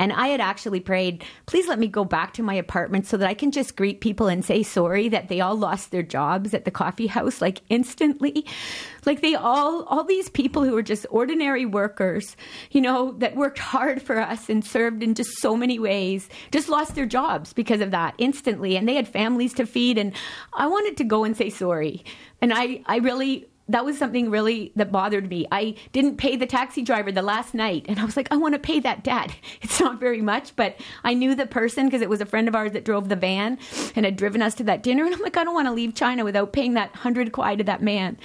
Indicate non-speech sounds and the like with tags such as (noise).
And I had actually prayed, please let me go back to my apartment so that I can just greet people and say sorry that they all lost their jobs at the coffee house like instantly. Like they all, all these people who were just ordinary workers, you know, that worked hard for us and served in just so many ways, just lost their jobs because of that instantly. And they had families to feed. And I wanted to go and say sorry. And I, I really, that was something really that bothered me. I didn't pay the taxi driver the last night, and I was like, I want to pay that debt. (laughs) It's not very much, but I knew the person because it was a friend of ours that drove the van and had driven us to that dinner. And I'm like, I don't want to leave China without paying that hundred kuai to that man.